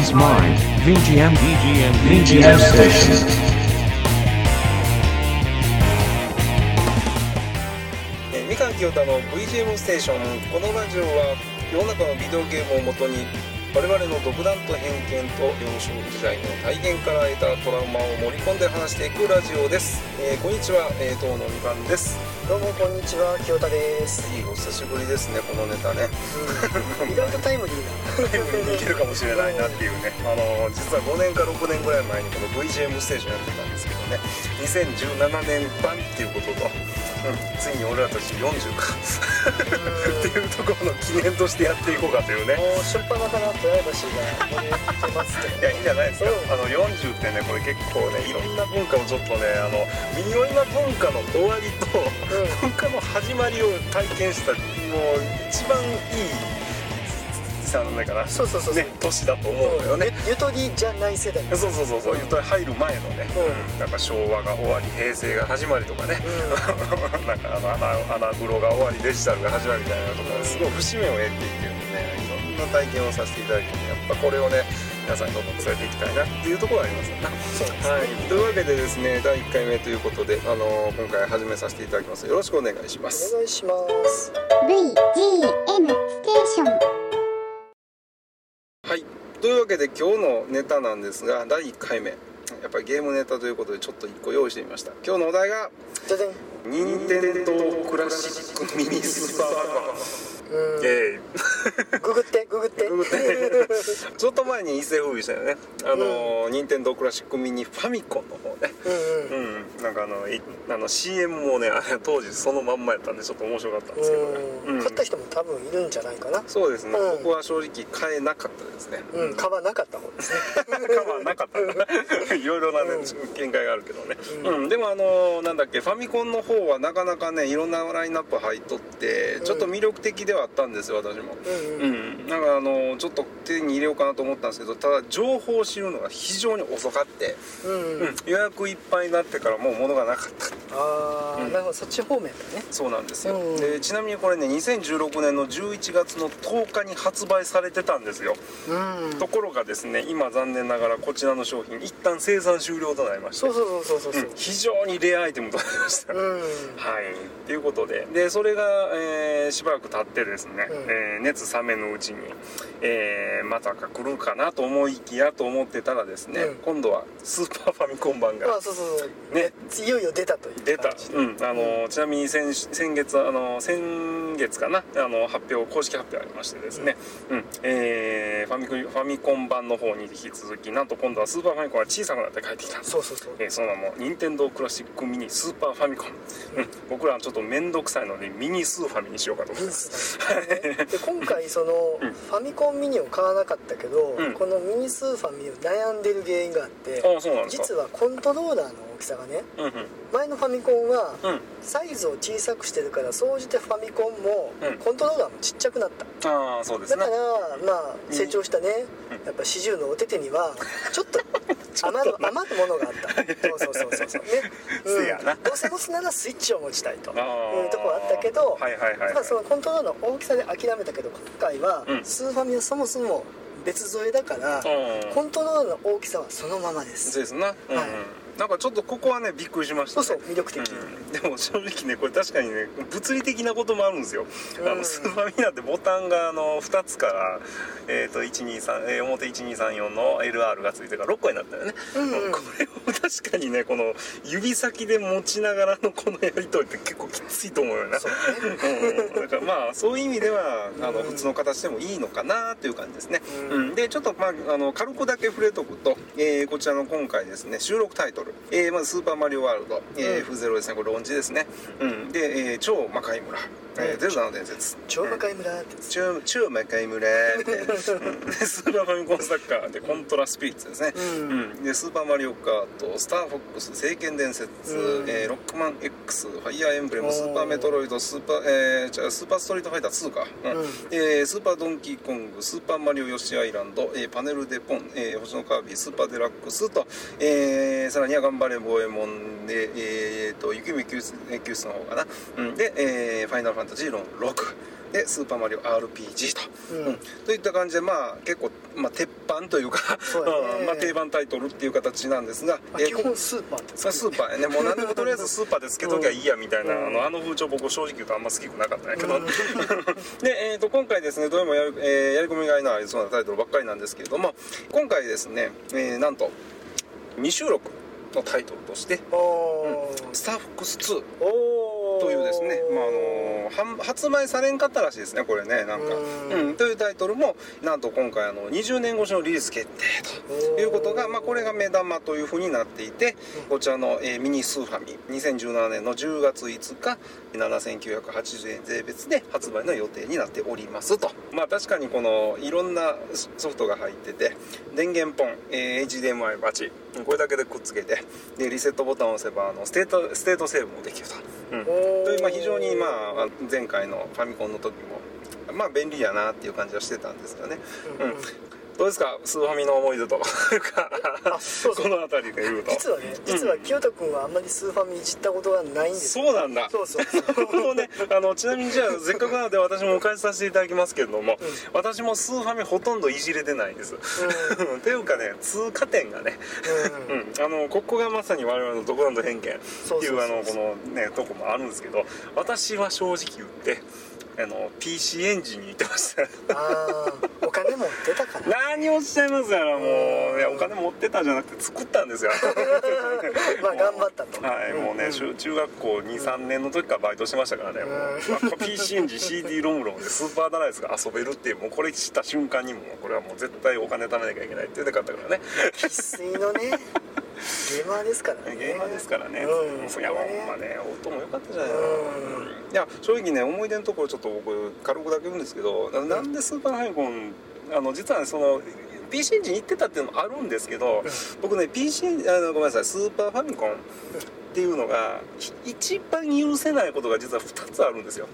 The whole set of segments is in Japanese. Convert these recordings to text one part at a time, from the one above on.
Man's Mind VGM, VGM, VGM station. えーみかん清田の VGM ステーションこのラジオは世の中のビデオゲームをもとに我々の独断と偏見と幼少時代の体験から得たトラウマを盛り込んで話していくラジオです、えーこんにちは、えー、当のみかんです。どうもこんにちは。清田です、いいお久しぶりですねこのネタね。意外とタイムリーなタイムリーにいけるかもしれないなっていうね。あのー実は5年か6年ぐらい前にこの VGM ステーションやってたんですけどね。2017年版っていうことと、うん、ついに俺らたち40か。っていうところの記念としてやっていこうかというね。もう初っ端からプライバシーが燃えてますけどいやいいんじゃないですか、うんあの40ってねこれ結構ねいろんな文化をちょっとねあの微妙な文化の終わりと、文化の始まりを体験したもう一番いいさなんないかなそうそうそうそう。ね年だと思うのよね、ゆゆとりじゃない世代。そうそうそうそう。言うと入る前のね、うん。なんか昭和が終わり平成が始まりとかね、なんかあの穴穴風呂が終わりデジタルが始まりみたいなところすごい節目を得ていってるんでねいろんな体験をさせていただいてねやっぱこれをね皆さんにどんどん伝えていきたいなっていうところがありますよね。そうですね、はい、というわけでですね第1回目ということで、あの今回始めさせていただきます。よろしくお願いします。お願いします VGM ステーションはいというわけで今日のネタなんですが第1回目。やっぱりゲームネタということでちょっと1個用意してみました。今日のお題が任天堂クラシックミニスーパーファミコンうん。えググってググって。ググって。ちょっと前に一世風靡したよね。あの、任天堂クラシックミニファミコンの方ね。うんうん。うんなんかあのいあの CM もね 当時そのまんまやったんでちょっと面白かったんですけどね、うん。うん。買った人も多分いるんじゃないかな。そうですね、うん。僕は正直買えなかったですね。うん。買わなかった方ですね。カバーなかった。いろいろなね、見解があるけどね、うん。でもあのなんだっけファミコンの方はなかなかねいろんなラインナップ入っとってちょっと魅力的ではあったんですよ私も。うんううんん、なんかあのちょっと手に入れようかなと思ったんですけどただ情報を知るのが非常に遅かって、うんうん。予約いっぱいになってからもう物がなかった。ああ、うん。なるほどそっち方面だね。そうなんですよ、うんでちなみにこれね2016年の11月の10日に発売されてたんですよ、うんところがですね今残念ながらこちらの商品一旦生産終了となりましてそうそうそうそうそうう。ん。非常にレアアイテムとなりました、うん。はい。ということで。でそれが、えーしばらく経ってですね、うん。えー熱冷めぬうちに、えーまたか来るかなと思いきやと思ってたらですね、うん。今度はスーパーファミコン版がまあそうそうそう。ね。いよいよ出たという出た。うん。あのちなみに先先月あの先月かなあの発表公式発表ありましてですね、うん。えーファミコンファミコン版の方に引き続きなんと今度はスーパーファミコンが小さくなって帰ってきた。そうそうそう。えーその。名も任天堂クラシックミニスーパーファミコン、うん、僕らはちょっと面倒くさいのでミニスーファミにしようかと思いますで今回そのうん。ファミコンミニを買わなかったけど、うん。このミニスーファミを悩んでる原因があって実はコントローラーの大きさがねうんうん。前のファミコンはうん。サイズを小さくしてるから総じてファミコンもうん。コントローラーもちっちゃくなった。うですね。だからまあうん。成長したね。うん。やっぱ四十のお手手にはちょっと余る余るものがあった。そうそうそうそうそう。ね、せやな。どうせ持つならスイッチを持ちたいと。いうところあったけどはいはいはい、はい。まあ、そのコントローラーの大きさで諦めたけど今回はうん。スーファミはそもそも別添えだからうん。コントローラーの大きさはそのままです。そうですな、うんうん。はいなんかちょっとここはねびっくりしましたね。そうそう魅力的、うん、でも正直ねこれ確かにね物理的なこともあるんですよ、あうん。のスーファミなんてボタンがあの2つから、えー、と123、えー表1234の LR がついてから6個になったよね、うんうん。これを確かにねこの指先で持ちながらのこのやり取りって結構きついと思うよなそうね。うん、だからまあそういう意味ではあのうん普通の形でもいいのかなっていう感じですね、うん。うん。でちょっとまああの軽くだけ触れとくと、えーこちらの今回ですね収録タイトル、えーまず「スーパーマリオワールド」えーうん。F0 ですね。これロンジですね、うん、で、えー超魔界村」えーうん。ゼルダの伝説」超魔界村超超魔界村みたいな、う んでスーパーファミコンサッカーでコントラスピリッツですね、うん。うん。でスーパーマリオカートスターフォックス聖剣伝説、うん。えーロックマン X ファイアーエンブレムスーパーメトロイドスーパー、えー、じゃあスーパーストリートファイター2か、うん。うん。えースーパードンキーコングスーパーマリオヨッシーアイランド、えーパネルデポン、えー星のカービィスーパーデラックスと、えーさらには頑張れボエモンで、えー、と雪見救出の方かな、うん、で、えーファイナルファンタジー論6でスーパーマリオ RPG と、うん。うん。といった感じでまあ結構、まあ、鉄板というかね。ん まあ、定番タイトルっていう形なんですが、基本スーパーってまあ、スーパーやね。もう何でもとりあえずスーパーでつけときゃいいやみたいな、うん。あのあの風潮僕正直言うとあんま好きくなかったんやけど、うん。で、えー、と今回ですねどれもやる、えーやり込みがいのありそうなタイトルばっかりなんですけれども今回ですね、えーなんと未収録のタイトルとしてお「スターフォックス2」おー。というですね、ま発売されんかったらしいですねこれねなんか、うん。うん、というタイトルもなんと今回あの20年越しのリリース決定ということが、まあ、これが目玉というふうになっていてこちらの、えーミニスーファミ。2017年の10月5日7980円税別で発売の予定になっておりますと。まあ確かにこのいろんなソフトが入ってて電源ポン、えー HDMI バチこれだけでくっつけてでリセットボタンを押せばあのステートステートセーブもできると、うん、というまあ非常にまあ前回のファミコンの時もまあ便利やなっていう感じはしてたんですよね、うん。どうですか？スーファミの思い出とそうこの辺りで言うと。実はね実は清田君はあんまりスーファミいじったことがないんですよ。そうなんだ。そうそう。そうねあのちなみにじゃあ せっかくなので私もお返しさせていただきますけれども、私もスーファミほとんどいじれてないんです、っていうかね通過点がね、うん。うん、あのここがまさに我々の独断と偏見っていう。あのこのねとこもあるんですけど私は正直言ってあの PC エンジンに行ってました。ああお金持ってたから。何をおっしゃいますやらもう。いやお金持ってたんじゃなくて作ったんですよ。まあ頑張ったと。はい、もうね、中中学校23年の時からバイトしてましたからね、もう、まあ PC エンジン CD ロムロムでスーパーダライスが遊べるっていうもうこれ知った瞬間にもうこれはもう絶対お金貯めなきゃいけないって言って買ったからね。生粋のねゲーマーですからね。ゲーマーですからね、うん。いやまあね音も良かったじゃない。の、うん。いや正直ね思い出のところちょっと僕軽くだけ言うんですけどななんでスーパーファミコンあの実はねその PC エンジン行ってたっていうのもあるんですけど、僕ね PC あのごめんなさいスーパーファミコンっていうのがい一番許せないことが実は2つあるんですよ。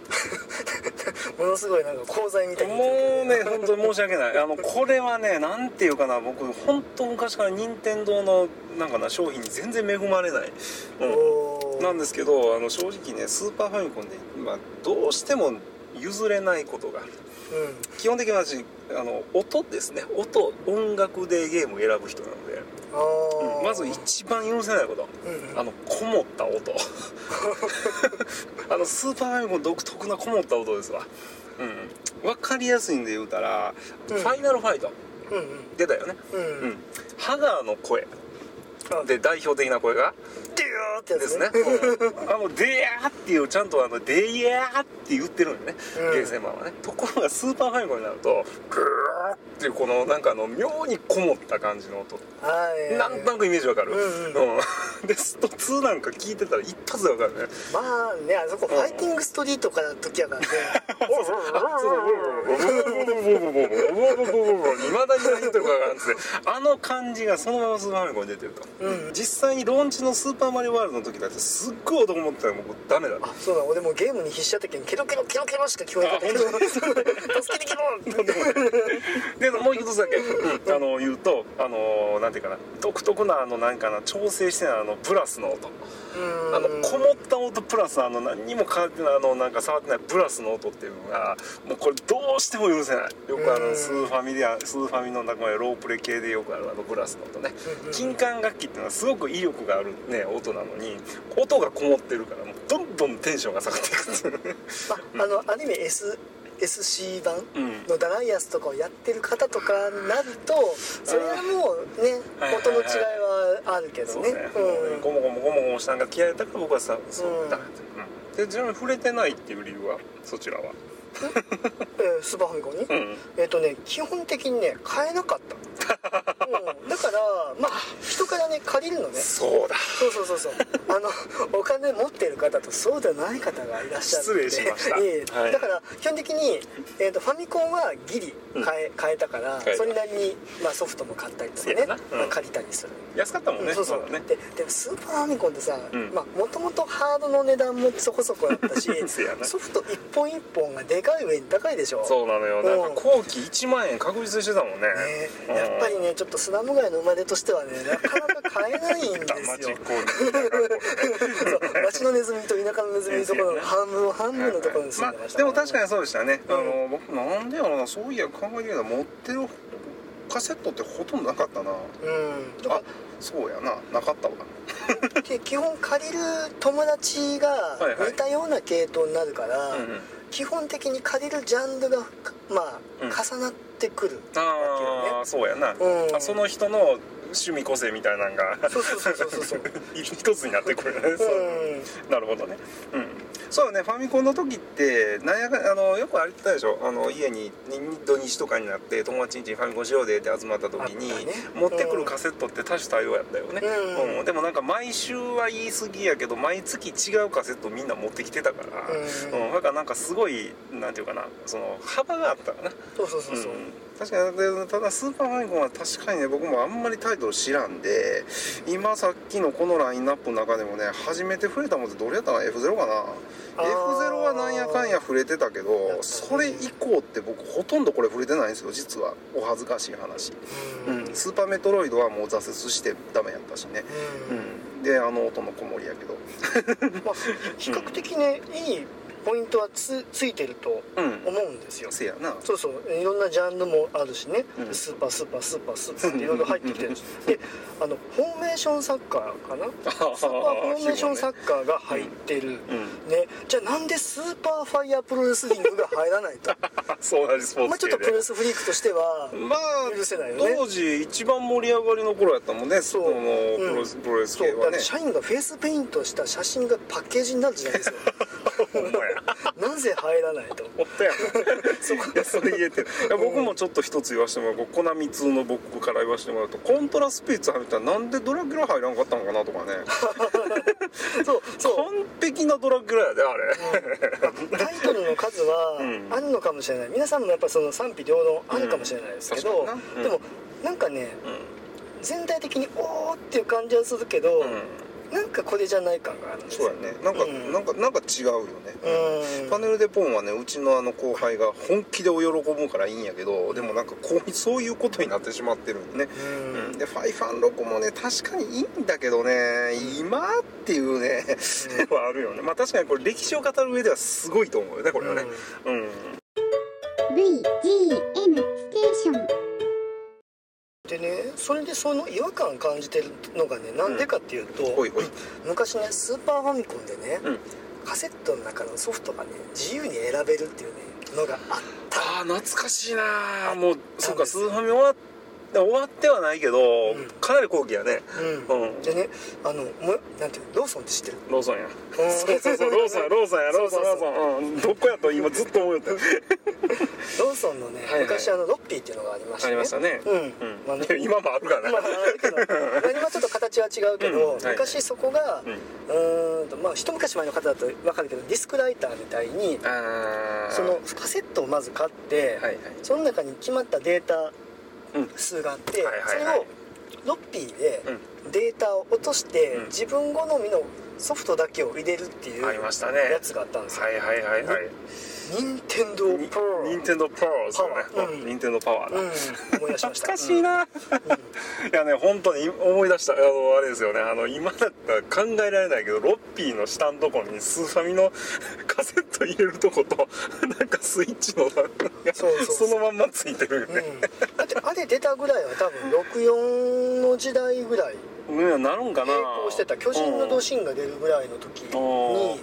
ものすごいなんか功罪みたいにもうね本当に申し訳ない。あのこれはねなんていうかな僕本当昔から任天堂のなんかな商品に全然恵まれない、うん、なんですけどあの正直ねスーパーファミコンで、まあ、どうしても譲れないことがある。うん。基本的に私あの音ですね。音音楽でゲームを選ぶ人なのうん。まず一番許せないこと。うん。うんあのこもった音。あのスーパーファミコン独特なこもった音ですわ。うん。分かりやすいんで言うたら、うん。ファイナルファイト。うんうん。出たよね。うんうん。ハガーの声。あ。で代表的な声がデューってですね。うん。あの「デヤー」っていうちゃんとあの「デヤー」って言ってるんよね、うん。ゲーセンマンはね。ところがスーパーファミコンになるとグーっていうこのなんかあの妙にこもった感じの音。はい。なんとなくイメージわかる、うん でスト2なんか聞いてたら一発でわかるね。まあねあそこファイティングストリートからの時やからねいまだに何言ってるかわからんっつってあの感じがそのままスーパーファミコンに出てると、うん実際にローンチのスーパーマリオワールドの時だってすっごい男持ってたらもうダメだあそうだ俺もゲームに必死だった時にケロケロケロケロしか聞こえなかったけど助けてケロ でもう一つだけ、うんあの言うとあのなんていうかな独特なあのなんかな調整してないあのプラスの音。あのこもった音プラスあの何にも変わってないあのなんか触ってないプラスの音っていうのがもうこれどうしても許せない。よくあうん。のスーファミでスーファミの中でロープレ系でよくあるあのプラスの音ね。うん金管楽器っていうのはすごく威力があるね音なのに音がこもってるからもうどんどんテンションが下がっていく まあのアニメ S SC 版うん。のダライアスとかをやってる方とかになるとそれはもうね音の違いはあるけどね。ゴモゴモゴモゴモしたんが嫌いだから僕はさそうだうん、でちなみに触れてないっていう理由はそちらはえースーパーファミコンに、うん。えっ、とね基本的にね買えなかった、うん、だからまあ人からね借りるのね。そうだ。そうそうそうそう。あのお金持ってる方とそうでない方がいらっしゃる失礼しました。いえいえ。はい。だから基本的に、えー、とファミコンはギリ買え,、買えたからそれなりに、まあ、ソフトも買ったりとかね。そうん。まあ借りたりする。安かったもんね、そうそう、ね。ででもスーパーファミコンってさうん。もともとハードの値段もそこそこだったし ソフト一本一本がでかい上に高いでしょ。そうなのよ。なんか後期1万円確実にしてたもんね。ねうん。やっぱりねちょっとスラム街の生まれとしてはねなかなか買えないんですよ。そう町のネズミと田舎のネズミのところの 半分半分のところに住まあんでましたでも確かににそうでしたね、うんあの僕なんでやろうなそういや考えてみたら持ってるカセットってほとんどなかったな。うん。あそうやな。なかったわ。基本借りる友達がはいはい。似たような系統になるから、うんうん基本的に借りるジャンルがまあ、うん。重なってくるあわあそうやな、うん。あその人の趣味個性みたいなのがそうそうそうそうそう。そ う一つになってくる。よね、うねなるほどね。うん。そうよねファミコンの時ってなんやかあのよくあれたでしょ。あの家にに土日とかになって友達にファミコンしようでって集まった時に、ね。持ってくるカセットって多種多様やったよね、うん。でもなんか毎週は言い過ぎやけど毎月違うカセットみんな持ってきてたから、うん。うん。だからなんかすごいなんていうかなその幅があったかな。そうそうそうそう、ん確かにでただスーパーファミコンは確かにね僕もあんまりタイトル知らんで今さっきのこのラインナップの中でもね初めて触れたもんってどれやったかな F0 かな。あー。F0 はなんやかんや触れてたけやどそれ以降って僕ほとんどこれ触れてないんですよ実は。お恥ずかしい話、ううんん、スーパーメトロイドはもう挫折してダメやったしね。うん。うん。であの音の子守やけど。まあ、比較的ねいいポイントはつついてるとうん。思うんですよ。せやな。そうそう。いろんなジャンルもあるしね、うん。スーパースーパースーパースーパーっていろいろ入ってきてるし。であのフォーメーションサッカーかな？スーパーフォーメーションサッカーが入ってる、うん。ね、じゃあなんでスーパーファイヤープロレスリングが入らないと？そう同じスポーまあちょっとプロレスフリークとしてはまあ許せないよね。当時一番盛り上がりの頃やったもんね。そう。このうんプロレス,、プロレスそう。だから系はね社員がフェイスペイントした写真がパッケージになるじゃないですか ほんまやなぜ入らないとおったやん。そこいやそれ言えてるいや僕もちょっと一つ言わせてもらうコナミ通の僕から言わせてもらうとコントラスピリッツ入ったらなんでドラキュラ入らんかったのかなとかね。そうそう。完璧なドラキュラやであれ。タイトルの数はうん。あるのかもしれない。皆さんもやっぱその賛否両論あるかもしれないですけど、うん。でもなんかね全体的におーっていう感じはするけど、うん、うん、なんかこれじゃない感があるんですそうよやね。なんか、うん。なんかなんか違うよね、うん。パネルでポンはねうちのあの後輩が本気でお喜ぶからいいんやけどでもなんかこうそういうことになってしまってるんでね。うん。うん。でファイファンロコもね確かにいいんだけどね。今っていうね、はあるよね。まあ確かにこれ歴史を語る上ではすごいと思うよねこれはね。うん。VGM ステーションそれでその違和感感じてるのがねなんでかっていうと、ほいほい。昔ねスーパーファミコンでね、うん。カセットの中のソフトがね自由に選べるっていうねのがあった。ああ懐かしいなもうそうかスーファミ終わっ終わってはないけど、ん。かなり後期やね。うん、うん。でねあのもうなんていうの？ローソンって知ってる？ローソンや。うん。そうそうそう。ローソンやローソンや。ローソンローソン。うん。どこやと今ずっと思うよって。ローソンのね、はいはい。昔あのロッピーっていうのがありましてね。ありましたね。うん、うんまあね。今もあるから。ねまああるけど。今ちょっと形は違うけど、うん。はい。昔そこが、うん。とまあ一昔前の方だと分かるけどディスクライターみたいにそのカセットをまず買って、はいはい。その中に決まったデータうん数があって、それをロッピーでうデータを落として、うん。自分好みのソフトだけを入れるっていうありましたね。やつがあったんですよ、はいはいはいはい任天堂パワーニンテンドーパワーですよね。パワーうん。ニンテンドーパワーだ。うん。思い出しました。懐かしいな、いやね本当に思い出した。あのあれですよね。あの今だったら考えられないけどロッピーの下のところにスーファミの カセット入れるとことなんかスイッチのそのまんまついてるようん、ね、だってあれ出たぐらいは多分64の時代ぐらい。うん、なるんかな。並行してた。巨人のドシンが出るぐらいの時に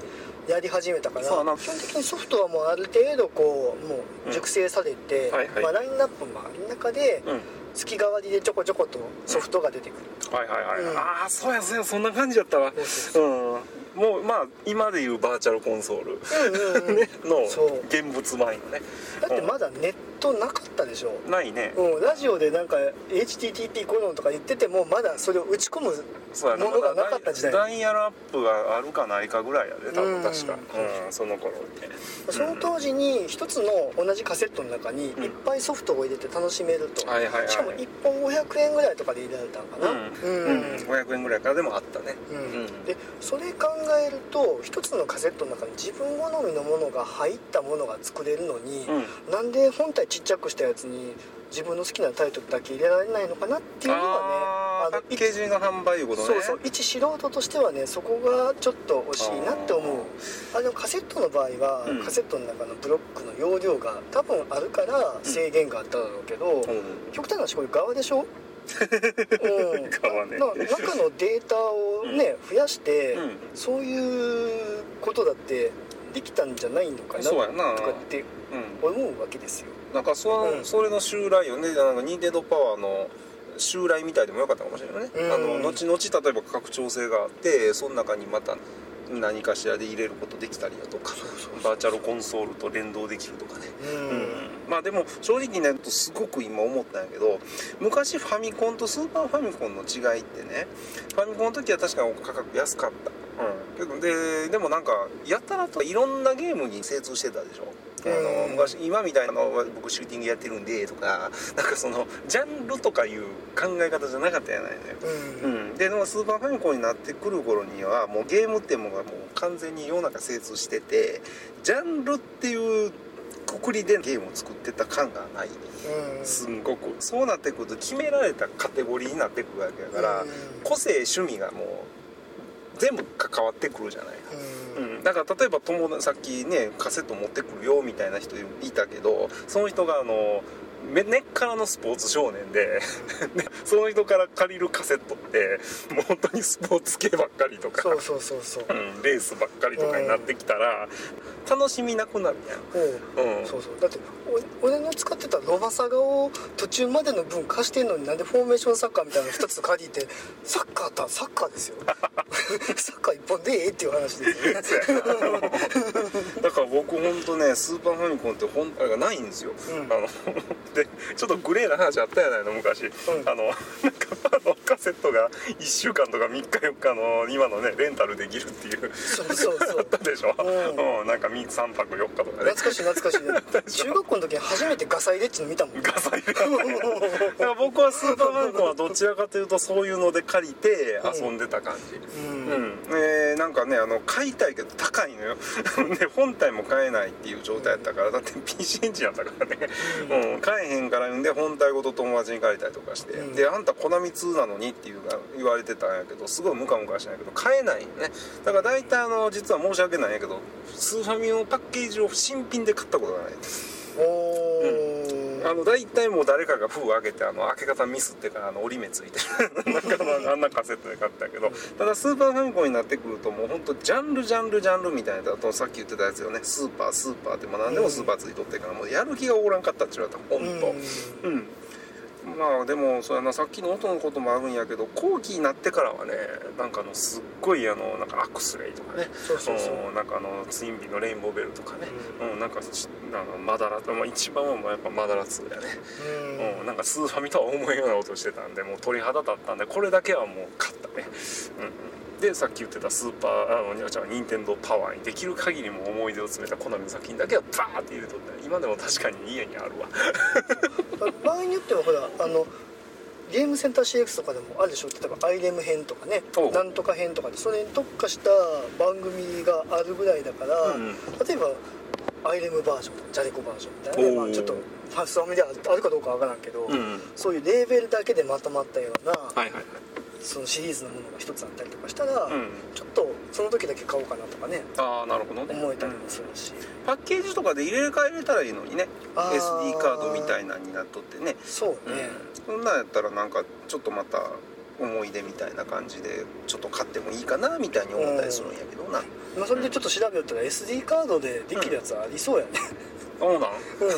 やり始めたから基本的にソフトはもうある程度こうもう熟成されて、うん。はいはい。まあ、ラインナップもある中でうん。月替わりでちょこちょことソフトが出てくる、はいはいはい、うん。ああそうやそうやそんな感じだったわ。そうん。もうまあ今でいうバーチャルコンソール、うんうんうん。ね。の現物版よね。だってまだネッ当なかったでしょ。ないね。うん、ラジオでなんか HTTP コロンとか言っててもまだそれを打ち込むものがなかった時代。ダイヤルアップがあるかないかぐらいやで多うん。分確か。うんその頃ってその当時に一つの同じカセットの中にいっぱいソフトを入れて楽しめると、しかも1本500円ぐらいとかで入れられたのかな。うん、うん、500円ぐらいからでもあったね。うん。うん。でそれ考えると一つのカセットの中に自分好みのものが入ったものが作れるのに、うん。なんで本体ちっちゃくしたやつに自分の好きなタイトルだけ入れられないのかなっていうのはねあーパッケージの販売いうことね。そうそう一素人としてはねそこがちょっと惜しいなって思う。あのカセットの場合は、うん。カセットの中のブロックの容量が多分あるから制限があっただろうけど、うん。極端な話これ側でしょ？うん。側ね。な中のデータをね、増やして、うん。そういうことだってできたんじゃないのかな。とかってうん。思うわけですよなんかその、うん。それの襲来よね。なんか任天堂パワーの襲来みたいでもよかったかもしれないね、うん。あの後々例えば拡張性があってその中にまた何かしらで入れることできたりだとかバーチャルコンソールと連動できるとかね。うん、まあでも正直ねすごく今思ったんやけど昔ファミコンとスーパーファミコンの違いってねファミコンの時は確かに価格安かったうんけどででもなんかやったらといろんなゲームに精通してたでしょ？あのうん。昔今みたいなの僕シューティングやってるんでとか なんかそのジャンルとかいう考え方じゃなかったやないのよ。うん。うん、でスーパーファミコンになってくる頃にはもうゲームってものがもう完全に世の中精通しててジャンルっていうくくりでゲームを作ってた感がない。うん。すんごく。そうなってくると決められたカテゴリーになってくるわけだから、うん。個性趣味がもう全部関わってくるじゃない。うん、だから例えば友さっきねカセット持ってくるよみたいな人いたけどその人があの根っからのスポーツ少年で でその人から借りるカセットってもう本当にスポーツ系ばっかりとかそうそうそうそう。うん、レースばっかりとかになってきたら楽しみなくなるやん、うん、そうそう。だってお俺の使ってたロバサガを途中までの分貸してんのになんでフォーメーションサッカーみたいなの2つ借りて サッカーとはサッカーですよ。サッカー一本でええっていう話ですよ。ねだから僕本当ねスーパーファミコンって本体がないんですよ、うん。あのでちょっとグレーな話あったやないの昔、ん。あのなんかあのカセットが1週間とか3日4日の今のねレンタルできるっていう。そうそうそう。あったでしょ、うん。うん、なんか3泊4日とかね。懐かしい懐かしい中学校の時に初めてガサ入れっちの見たもんガサ入れ。だから僕はスーパーファミコンはどちらかというとそういうので借りて遊んでた感じ、うん。うん。えーなんかねあの買いたいけど高いのよ。で本体も買えないっていう状態やったからだって PC エンジンやったからね、うん。買えへんから言うんで本体ごと友達に借りたりとかして、うん。であんたコナミ2なのにっていうか言われてたんやけどすごいムカムカしないけど買えないよね。だから大体あの実は申し訳ないんやけどスーファミのパッケージを新品で買ったことがない。おーあの大体もう誰かが封開けてあの開け方ミスってからあの折り目ついてる。なんかあんなカセットで買ったけど。ただスーパーファミコンになってくるともうほんとジャンルジャンルジャンルみたいなあとさっき言ってたやつよね。スーパースーパーってまあ何でもスーパーついとってからもうやる気がおらんかったって言われたほんと。うんまあでもそうやなさっきの音のこともあるんやけど後期になってからはねなんかあのすっごいあのなんかアクスレイとかねそうそうそう。うんなんかあのツインビーのレインボーベルとかね、うん。なんかちあのマダラ、まあ、一番はやっぱマダラ2やね。うん。うん、なんかスーファミとは思えんような音してたんでもう鳥肌立ったんでこれだけはもう買ったね、うんうん、でさっき言ってたスーパーあのじゃあ任天堂パワーにできる限りも思い出を詰めたコナミの作品だけはバーって入れとった。今でも確かに家にあるわ場合によってはほらあのゲームセンター CX とかでもあるでしょ？例えばアイレム編とかねなんとか編とかでそれに特化した番組があるぐらいだから、うん例えばアイレムバージョンとかジャレコバージョンみたいなね、まあ、ちょっとファーストファミであるあるかどうかわからんけど、うん。そういうレーベルだけでまとまったような、はいはいはいそのシリーズのものが一つあったりとかしたら、うん。ちょっとその時だけ買おうかなとかねああなるほどね。思えたりもするし、パッケージとかで入れ替えれたらいいのにね。SD カードみたいなのになっとってね。そうね、そんなんやったらなんかちょっとまた思い出みたいな感じでちょっと買ってもいいかなみたいに思ったりするんやけどな、まあ、それでちょっと調べよったら SD カードでできるやつはありそうやね、そうなん？うん。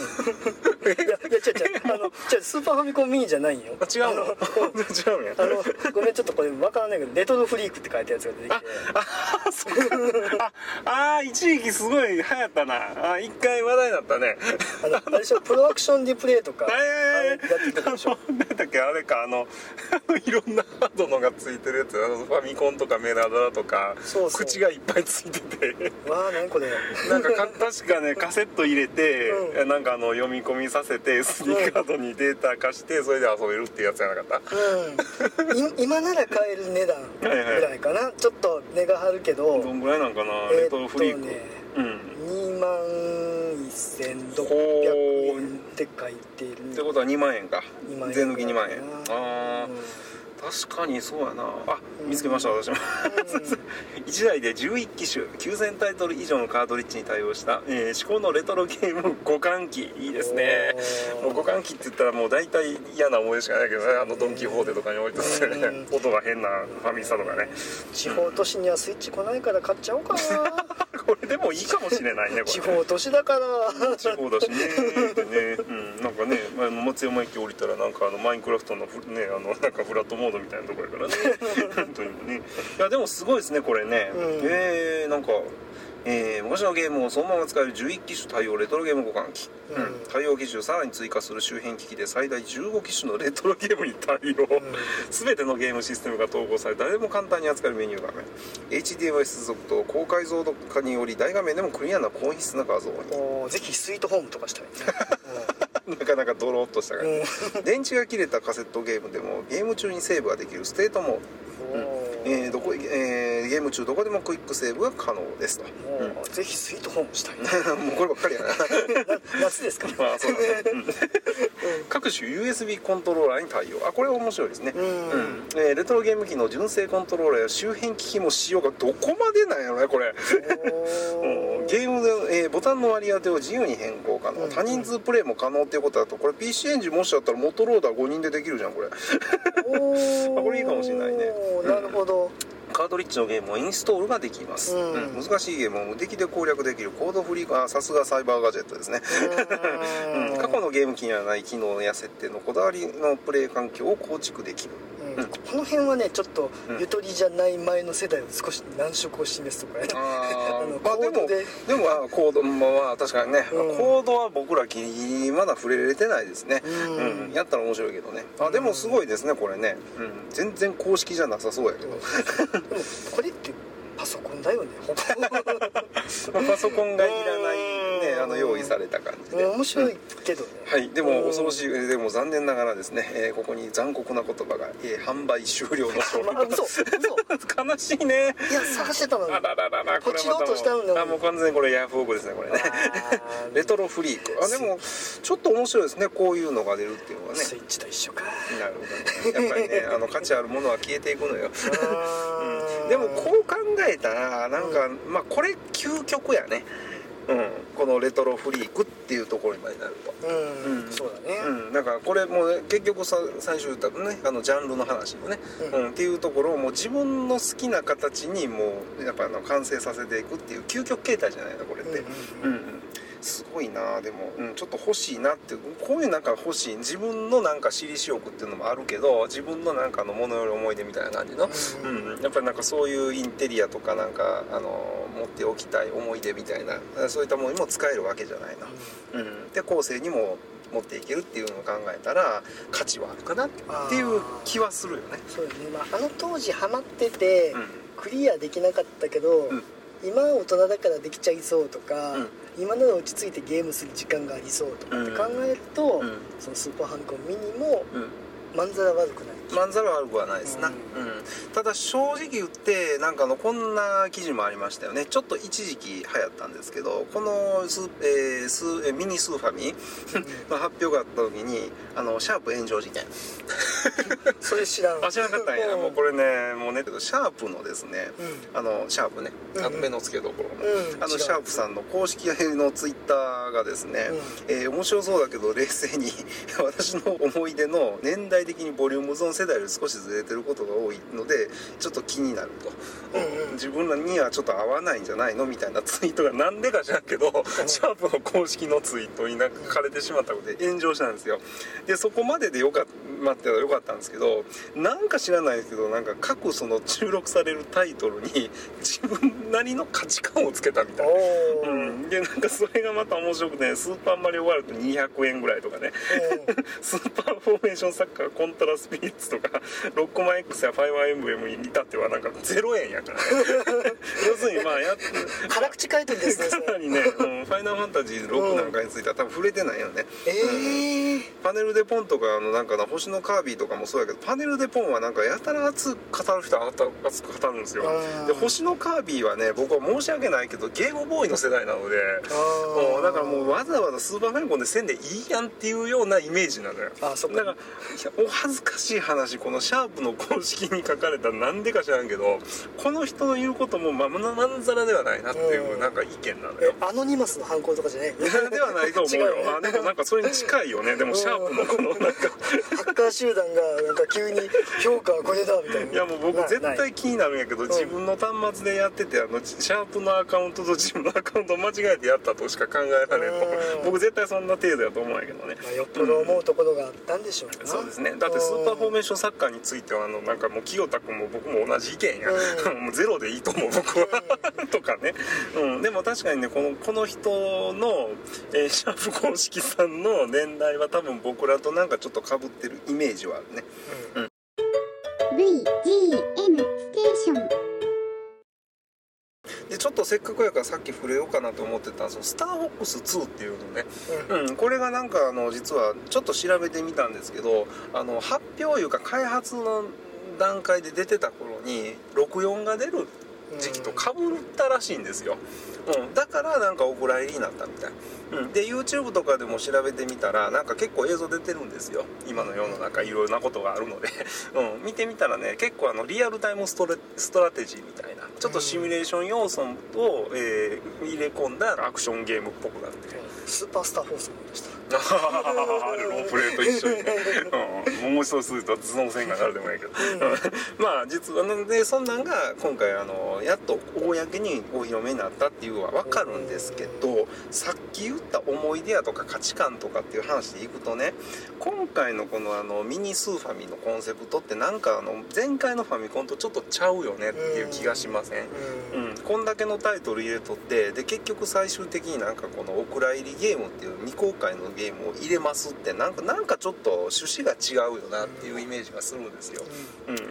いやいや違う違うあの違うスーパーファミコンミニじゃないんよ。あ違うの？あの 違うんやあのごめんちょっとこれ分からないけどレトロフリークって書いたやつが出てきて。あそう。かああー一時期すごい流行ったな。あ一回話題になったね。あのあれでしょプロアクションディプレイとか。はいはいはいあれやってたでしょ？何だっけ？あれか。あの いろんなハードのがついてるやつ。あのファミコンとかメラドラとか。そうそう。口がいっぱいついてて。わあ何これ？なんかか確かねカセット入れて、うなんかあの読み込みさせて SD カードにデータ化してそれで遊べるっていうやつじゃなかった。うん。い 今なら買える値段ぐらいかな、ちょっと値が張るけど。どんぐらいなんかな、えーレトロフリーク、っとねうん2万1600円って書いてる。ってことは2万円か2万円税抜き2万円うんああ、確かにそうやな。あ見つけました私も。うん。1台で11機種9000タイトル以上のカートリッジに対応した、えー、至高のレトロゲーム互換機。いいですね。もう互換機って言ったらもう大体嫌な思い出しかないけどねあのドン・キホーテとかに置いててね。う音が変なファミスタとかね。地方都市にはスイッチ来ないから買っちゃおうかなこれでもいいかもしれないねこれ地方都市だから。地方だしねでね、うん、なんかねあの松山駅降りたらなんかあのマインクラフトのフねあのなんかフラットモードみたいなところやからね。本当にね。いやでもすごいですねこれね、うん。えー、なんかえー昔のゲームをそのまま使える11機種対応レトロゲーム互換機、うんうん。対応機種をさらに追加する周辺機器で最大15機種のレトロゲームに対応、全てのゲームシステムが統合され誰でも簡単に扱えるメニュー画面 HDMI 接続と高解像度化により大画面でもクリアな高品質な画像に。ぜひスイートホームとかしたいね、なかなかドローっとした感じ、うん。電池が切れたカセットゲームでもゲーム中にセーブができるステートモー。ド、うん。えーどこえーゲーム中どこでもクイックセーブが可能ですと、おー。ぜひスイートホームしたいね。もうこればっかりやな。な夏ですか？ら まあそうだね、うん。各種 USB コントローラーに対応。あこれ面白いですね、うん。えーレトロゲーム機の純正コントローラーや周辺機器も使用がどこまでなんやろねこれ。ゲームで、えーボタンの割り当てを自由に変更可能、うん。多人数プレイも可能っていうことだとこれ PC エンジンもしあったら元ローダー5人でできるじゃんこれ。これいいかもしれないね。う んなるほど、カートリッジのゲームをインストールができます、うん。うん。難しいゲームを無敵で攻略できる。コードフリーあさすがサイバーガジェットですね、うん。うん。過去のゲーム機にはない機能や設定のこだわりのプレイ環境を構築できるうん。この辺はねちょっとうん。ゆとりじゃない前の世代を少し難色を示すとかね。あ あのーまあでもコードで。でもあコードまあ確かにね、うん。コードは僕らギリギリまだ触れれてないですね。うん。うん。やったら面白いけどね。あでもすごいですねこれね、うん、全然公式じゃなさそうやけど、でもこれってパソコンだよね パソコンがいらないねうん。あの用意された感じで、面白いけどね、はい、でうん。も恐ろしい。でも残念ながらですね、えーここに残酷な言葉が、えー販売終了の商 まあ嘘嘘。品 悲しいね。いや探してたのにあららららこれポチろうとしたのにあもう完全にこれヤフオクですねこれね。レトロフリーク。あでもちょっと面白いですねこういうのが出るっていうのはね。スイッチと一緒か。なるほどね。やっぱりねあの価値あるものは消えていくのよ。うん。でもこう考えたらなんか、まあこれ究極やね。うんこのレトロフリークっていうところにまでなると。うん、うん。そうだね、うん、だからこれもう結局さ最初言ったねあのジャンルの話のね、ううん。んっていうところをもう自分の好きな形にもうやっぱあの完成させていくっていう究極形態じゃないのこれって、うんうんすごいなでも、うん、ちょっと欲しいなって。こういうなんか欲しい。自分のなんか私利私欲っていうのもあるけど自分のなんかのものより思い出みたいな感じの、うん、やっぱりなんかそういうインテリアとかなんかあの持っておきたい思い出みたいな。そういったものにも使えるわけじゃないの。うん、で後世にも持っていけるっていうのを考えたら価値はあるかなっていう気はするよね。そうだね、まあ、あの当時ハマってて、うん。クリアできなかったけど、うん今は大人だからできちゃいそうとか、うん。今なら落ち着いてゲームする時間がありそうとかって考えると、うん。そのスーパーハンコンミニもうん。まんざら悪くないまんざら悪くはないですな、ううん。んただ正直言ってなんかあのこんな記事もありましたよね。ちょっと一時期流行ったんですけどこのス,、えースえーミニスーファミの発表があった時にあのシャープ炎上事件。それ知らん。あ知らなかったんや、うん。もうこれねもうねシャープのですね、うあのシャープね。うん。あの目の付けどころの、うん。あのシャープさんの公式のツイッターがですね、うん。えー面白そうだけど冷静に私の思い出の年代的にボリュームゾーン世代より少しずれてることが多いのでちょっと気になると、うんうん。自分らにはちょっと合わないんじゃないのみたいなツイートが なんでか知らんけど、シャープの公式のツイートになんか書かれてしまったことで炎上したんですよ。でそこまででよかった待ってよかったんですけどなんか知らないですけどなんか各その収録されるタイトルに 自分なりの価値観をつけたみたいな。うん、でなんかそれがまた面白くて、スーパーマリオワールド200円ぐらいとかね。スーパーフォーメーションサッカーコントラスピリッツとかロックマン X やファイアーエムブレムに至ってはなんか0円やから。ね 要するにまあやっ辛口回答ですね。かなりね、うん、ファイナルファンタジー6なんかについては多分触れてないよね。ええパネルでポンとかあのなんかな星のカービィとかもそうやけどパネルでポンはなんかやたら熱く語る人は熱く語るんですよ。うんで星のカービィはね僕は申し訳ないけどゲームボーイの世代なのでもうだからもうわざわざスーパーファミコンでせんでいいやんっていうようなイメージなのよ。あそっか。だからお恥ずかしい話このシャープの公式に書かれたなんでか知らんけどこの人の言うこともままんざらではないなっていううん。なんか意見なのえよアノニマスの犯行とかじゃない？ではないと思うよ。違うよ。あでもなんかそれに近いよね。でもシャープのこのなんか。ハッカー集団がなんか急に評価はこれだみたいな。いやもう僕絶対気になるんやけど自分の端末でやっててあのシャープのアカウントと自分のアカウントを間違えてやったとしか考えられんとう。ん。僕絶対そんな程度やと思うんやけどね。まあ、よっぽど思うところがあったんでしょうな。そうですね。だってスーパーフォーメーションサッカーについてはあのなんかもう清田君も僕も同じ意見や、う もうゼロでいいと思う僕は。とかね、うん、でも確かにねこのこの人の、えーシャープ公式さんの年代は多分僕らとなんかちょっとかぶってるイメージはあるね。VGM ステーションとせっかくやからさっき触れようかなと思ってたそのスターフォックス2っていうのね、うん、これがなんかあの実はちょっと調べてみたんですけどあの発表いうか開発の段階で出てた頃に64が出る時期とかぶったらしいんですよ、うん、だからなんかお蔵入りになったみたい、うん、で YouTube とかでも調べてみたらなんか結構映像出てるんですよ。今の世の中いろいろなことがあるので、うん、見てみたらね結構あのリアルタイムストレストラテジーみたいな。ちょっとシミュレーション要素を、えー入れ込んだアクションゲームっぽくなって。スーパースターフォースもいました。あるロープレイと一緒にね、うん、もう一度すると頭脳戦がなるでもいいけど、まあ実はなんでそんなんが今回あのやっと公にお披露目になったっていうのは分かるんですけどさっき言った思い出やとか価値観とかっていう話でいくとね今回のこのあのミニスーファミのコンセプトってなんかあの前回のファミコンとちょっとちゃうよねっていう気がしません。うん、こんだけのタイトル入れとってで結局最終的になんかこのお蔵入りゲームっていう未公開のゲームを入れますってなんかなんかちょっと趣旨が違うよなっていうイメージがするんですよ。うん。で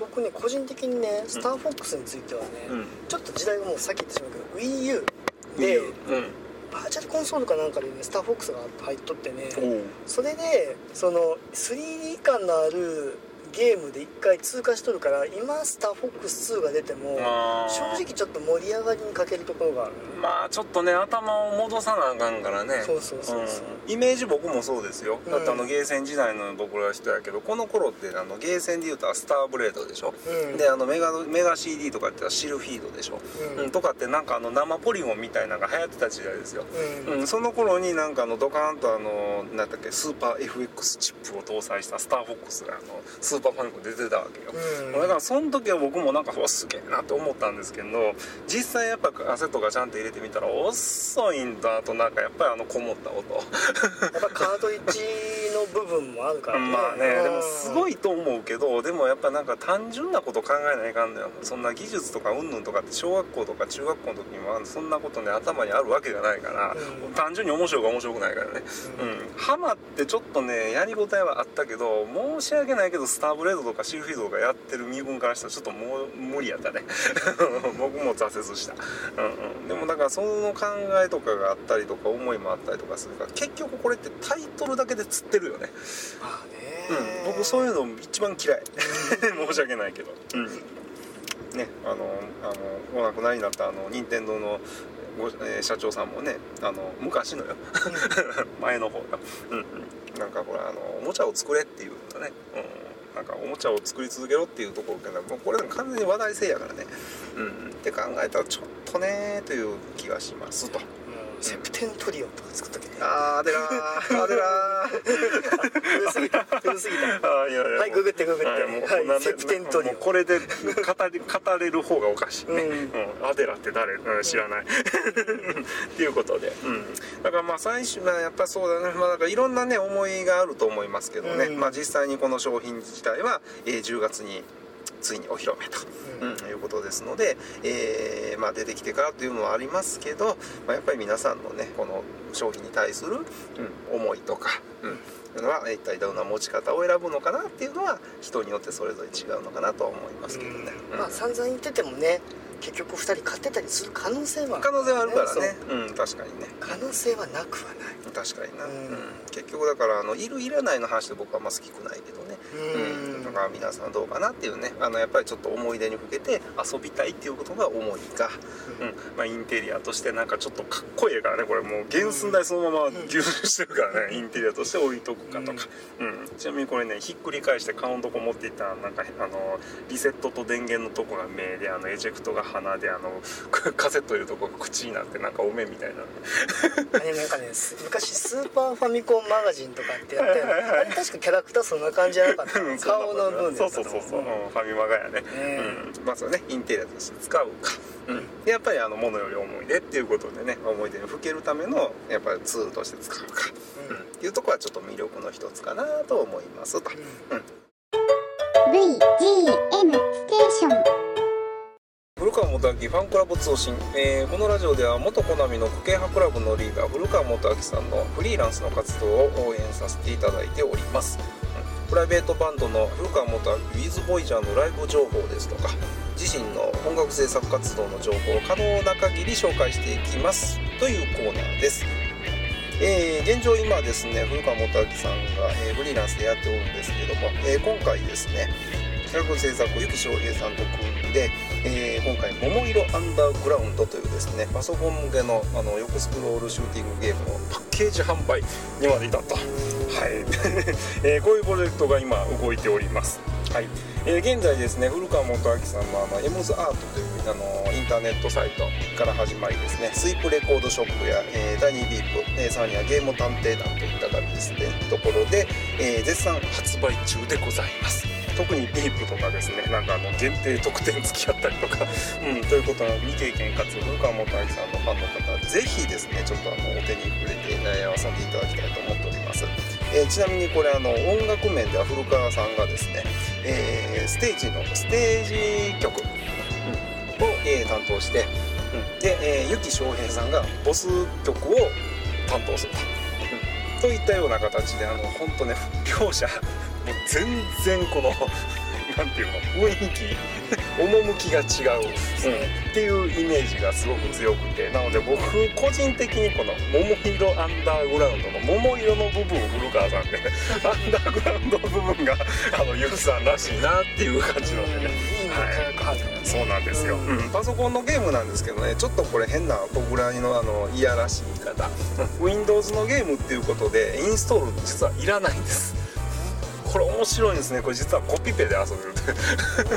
僕ね個人的にねスターフォックスについてはね、うん。ちょっと時代がもうさっき言ってしまうけど WiiU でうん。バーチャルコンソールかなんかでねスターフォックスが入っとってねそれでその 3D 感のあるゲームで1回通過しとるから今スターフォックス2が出ても正直ちょっと盛り上がりに欠けるところがある。まあちょっとね頭を戻さなあかんからね。そうそうそうそうう。ん。イメージ僕もそうですよ、うん。だってあのゲーセン時代の僕らは人やけどこの頃ってあのゲーセンでいうとスターブレードでしょ、うん。であのメガメガ CD とかってシルフィードでしょ、うん。うん。とかってなんかあの生ポリゴンみたいなのが流行ってた時代ですよ、うん。うん、その頃になんかあのドカーンとあのなんだっけスーパー FX チップを搭載したスターフォックスがあのスーパーファミコンで出てたわけよ、うん。だからその時は僕もなんかうわすげえなって思ったんですけど実際やっぱカセットがちゃんと入れてみたら遅いんだとなんかやっぱりあのこもった音。やっぱカートリッジの部分もあるからね。まあねでもすごいいと思うけどでもやっぱなんか単純なこと考えないかんのよ。そんな技術とかうんぬんとかって小学校とか中学校の時にはそんなことね頭にあるわけじゃないから、うん。単純に面白いか面白くないからね。うん。ハマってちょっとねやりごたえはあったけど申し訳ないけどスターブレードとかシルフィードとかやってる身分からしたらちょっともう無理やったね。僕も挫折した、うんうん、でもだからその考えとかがあったりとか思いもあったりとかするから結局これってタイトルだけで釣ってる。よね。まあね。うん、僕そういうの一番嫌い。申し訳ないけど、うん、ねあのあのお亡くなりになったあの任天堂のご、えー社長さんもねあの昔のよ。前の方が、うん。うん、なんかほらあのおもちゃを作れっていうのね、うん、なんかおもちゃを作り続けろっていうところからもうこれ完全に話題性やからね。うん。って考えたらちょっとねという気がしますとセプテントリオンとか作ったっけねあーでらー。あでらー。古すぎた。古すぎたあーいやいや。はいググってググって。はいもうはいセプテントリオ。ンこれで語り語れる方がおかしい。ね、うん。うんアデラって誰、うん知らない。っていうことで、うん、だからまあ最初はやっぱそうだね。まあだからいろんなね思いがあると思いますけどね、うん。まあ実際にこの商品自体は、えー10月についにお披露目と、うん。いうことですので、えーまあ、出てきてからというのはありますけど、まあ、やっぱり皆さんのねこの商品に対する、うん思いとか、うん、いうのは一体どんな持ち方を選ぶのかなっていうのは人によってそれぞれ違うのかなとは思いますけどね、うん。まあ散々言っててもね結局2人買ってたりする可能性は可能性はあるからね。う。ん確かにね。可能性はなくはない。確かにな、うん。うん。結局だからあのいるいらないの話で僕はあんま好きくないけどね。うん。だから皆さんどうかなっていうね。あのやっぱりちょっと思い出にふけて遊びたいっていうことが思いか、うん。まあ、インテリアとしてなんかちょっとかっこいいからねこれもう。原寸大そのまま牛耳してるからね、インテリアとして置いとくかとか、うん。ちなみにこれねひっくり返して顔のとこ持っていったらなんかあのリセットと電源のとこが目であのエジェクトが鼻であの カセット入れるとこが口になってなんかお面みたいな。あれなんかねす昔スーパーファミコンマガジンとかってやってる あれ確かキャラクターそんな感じじゃなかった。うん顔の分でそうそうそうそう、うん。ファミマガやね、ね。うん、まずはねインテリアとして使うか、うん、でやっぱりあの物より思い出っていうことでね思い出にふけるためのやっぱりツールとして使うか、うん。っていうところはちょっと魅力の一つかなと思いますと、うん VGM ステーション古川元明ファンクラブ通信、えーこのラジオでは元コナミのクケハクラブのリーダー古川元明さんのフリーランスの活動を応援させていただいております、うん。プライベートバンドの古川元明ウィズボイジャーのライブ情報ですとか自身の音楽制作活動の情報を可能な限り紹介していきます。というコーナーです。えー現状今ですね古川元明さんが、えーフリーランスでやっておるんですけども、えー今回ですね楽制作ゆき翔平さんと組んで、えー今回「桃色アンダーグラウンド」というですねパソコン向けのあの横スクロールシューティングゲームのパッケージ販売にまで至った、はい。えーこういうプロジェクトが今動いております。はい、えー現在ですね古川元明さんのあのエムズアートというあのインターネットサイトから始まりですねスイープレコードショップや、えーダニービープ、えーさらにはゲーム探偵団といった感じですねところで、えー絶賛発売中でございます。特にビープとかですねなんかあの限定特典付き合ったりとか、うん、ということは未経験かつ古川元明さんのファンの方ぜひですねちょっとあのお手に触れて、えー遊んでいただきたいと思っております、えーちなみにこれあの音楽面では古川さんがですね、えーステージのステージ曲、を、えー担当して、うんで、えー、ゆき翔平さんがボス曲を担当すると、といったような形であの本当ね 両者もう全然この なんていうの雰囲気趣が違う、うん、っていうイメージがすごく強くて。なので僕個人的にこの「桃色アンダーグラウンド」の桃色の部分古川さんで、アンダーグラウンドの部分があのゆきさんらしいなっていう感じのでね。いい。そうなんですよ、うん、パソコンのゲームなんですけどねちょっとこれ変な僕らのあのいやらしい言い方。Windows のゲームっていうことでインストール実はいらないんですこれ面白いんですね。これ実はコピペで遊べるって、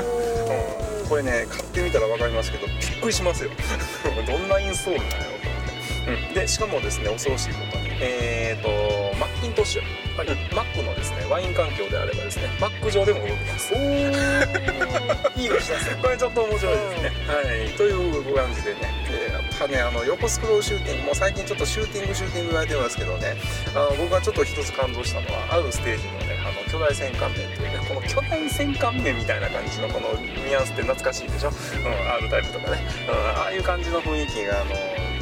うん、これね買ってみたら分かりますけどびっくりしますよ。どんなインストールなんやろうと思って、うん、でしかもですね恐ろしいことに。えっ、ー、とマッキントッシュ、はい Mac のですねワイン環境であればですね Mac 上でも動きます。おー。いいお知らせこれちょっと面白いですね、はい。という感じでね、えーやっぱねあの横スクロールシューティングもう最近ちょっとシューティングシューティング言われてますけどねあの僕がちょっと一つ感動したのはあるステージのねあの巨大戦艦面というねこの巨大戦艦面みたいな感じのこのニュアンスって懐かしいでしょ、うん、R タイプとかね、うん、ああいう感じの雰囲気があの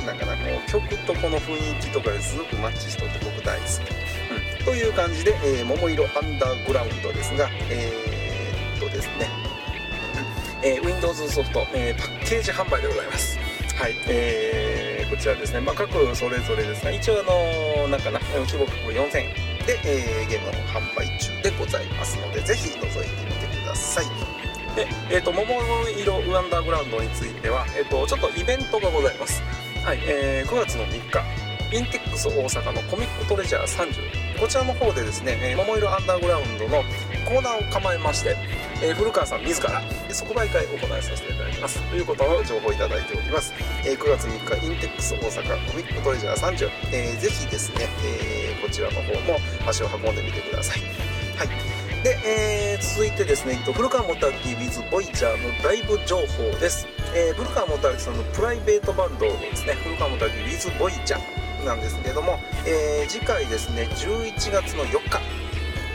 なん。かなこう曲とこの雰囲気とかですごくマッチしとって僕大好き、うん、という感じで、えー桃色アンダーグラウンドですがえー、っとですね。えー Windows ソフト、えーパッケージ販売でございます。はい、えーこちらですね、まあ、各それぞれですが一応あのなんかな規模額4000円。で、えーゲームの方販売中でございますのでぜひ覗いてみてください。で、えー、と桃色ウアンダーグラウンドについては、えー、とちょっとイベントがございますはい、えー9月の3日インテックス大阪のコミックトレジャー30こちらの方でですね、えー桃色アンダーグラウンドの、コーナーを構えまして、えー古川さん自ら即売会を行いさせていただきます。ということの情報をいただいております、えー9月3日インテックス大阪コミックトレジャー30、えーぜひですね、えーこちらの方も足を運んでみてください。はい。で、えー続いてですね、えっと古川元明 with ボイチャーのライブ情報です、えー古川元明さんのプライベートバンドですね。古川元明 with ボイチャーなんですけれども、えー次回ですね11月の4日、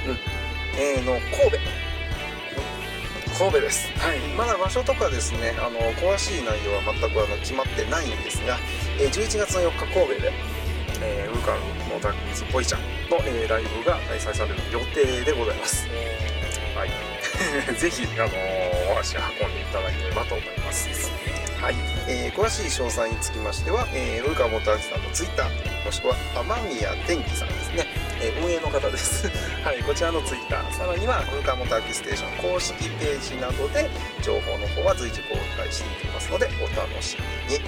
うん。えーの神戸。神戸です、はい、まだ場所とかですねあの詳しい内容は全くあの決まってないんですが、えー11月の4日神戸でえー、ウーカンのタックスポイちゃんの、えーライブが開催される予定でございます。はい。ぜひ、あのーお足を運んでいただければと思います。はい。えー詳しい詳細につきましては、えー、ウーカン元明さんのツイッター、もしくは天宮天気さんですね。えー運営の方です。はい。こちらのツイッター、さらには、ウーカン元明ステーション公式ページなどで、情報の方は随時公開していきますので、お楽しみに。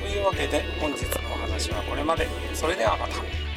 というわけで本日のお話はこれまで。それではまた。